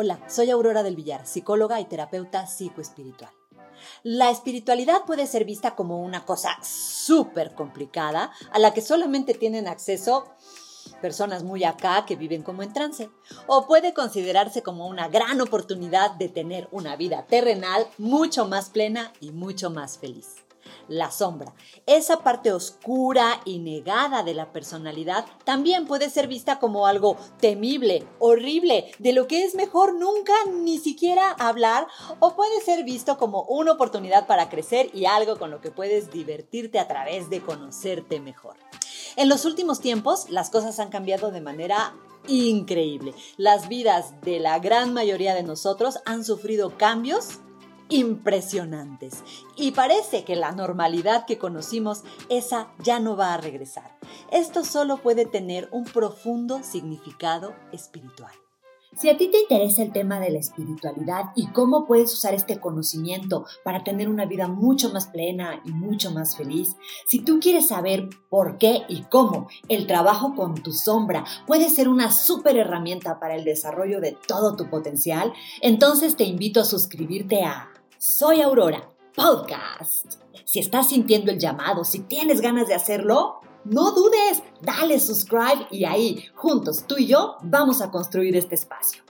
Hola, soy Aurora del Villar, psicóloga y terapeuta psicoespiritual. La espiritualidad puede ser vista como una cosa súper complicada a la que solamente tienen acceso personas muy acá que viven como en trance, o puede considerarse como una gran oportunidad de tener una vida terrenal mucho más plena y mucho más feliz la sombra. Esa parte oscura y negada de la personalidad también puede ser vista como algo temible, horrible, de lo que es mejor nunca ni siquiera hablar, o puede ser visto como una oportunidad para crecer y algo con lo que puedes divertirte a través de conocerte mejor. En los últimos tiempos, las cosas han cambiado de manera increíble. Las vidas de la gran mayoría de nosotros han sufrido cambios impresionantes. Y parece que la normalidad que conocimos, esa ya no va a regresar. Esto solo puede tener un profundo significado espiritual. Si a ti te interesa el tema de la espiritualidad y cómo puedes usar este conocimiento para tener una vida mucho más plena y mucho más feliz, si tú quieres saber por qué y cómo el trabajo con tu sombra puede ser una súper herramienta para el desarrollo de todo tu potencial, entonces te invito a suscribirte a soy Aurora, podcast. Si estás sintiendo el llamado, si tienes ganas de hacerlo, no dudes, dale subscribe y ahí, juntos, tú y yo, vamos a construir este espacio.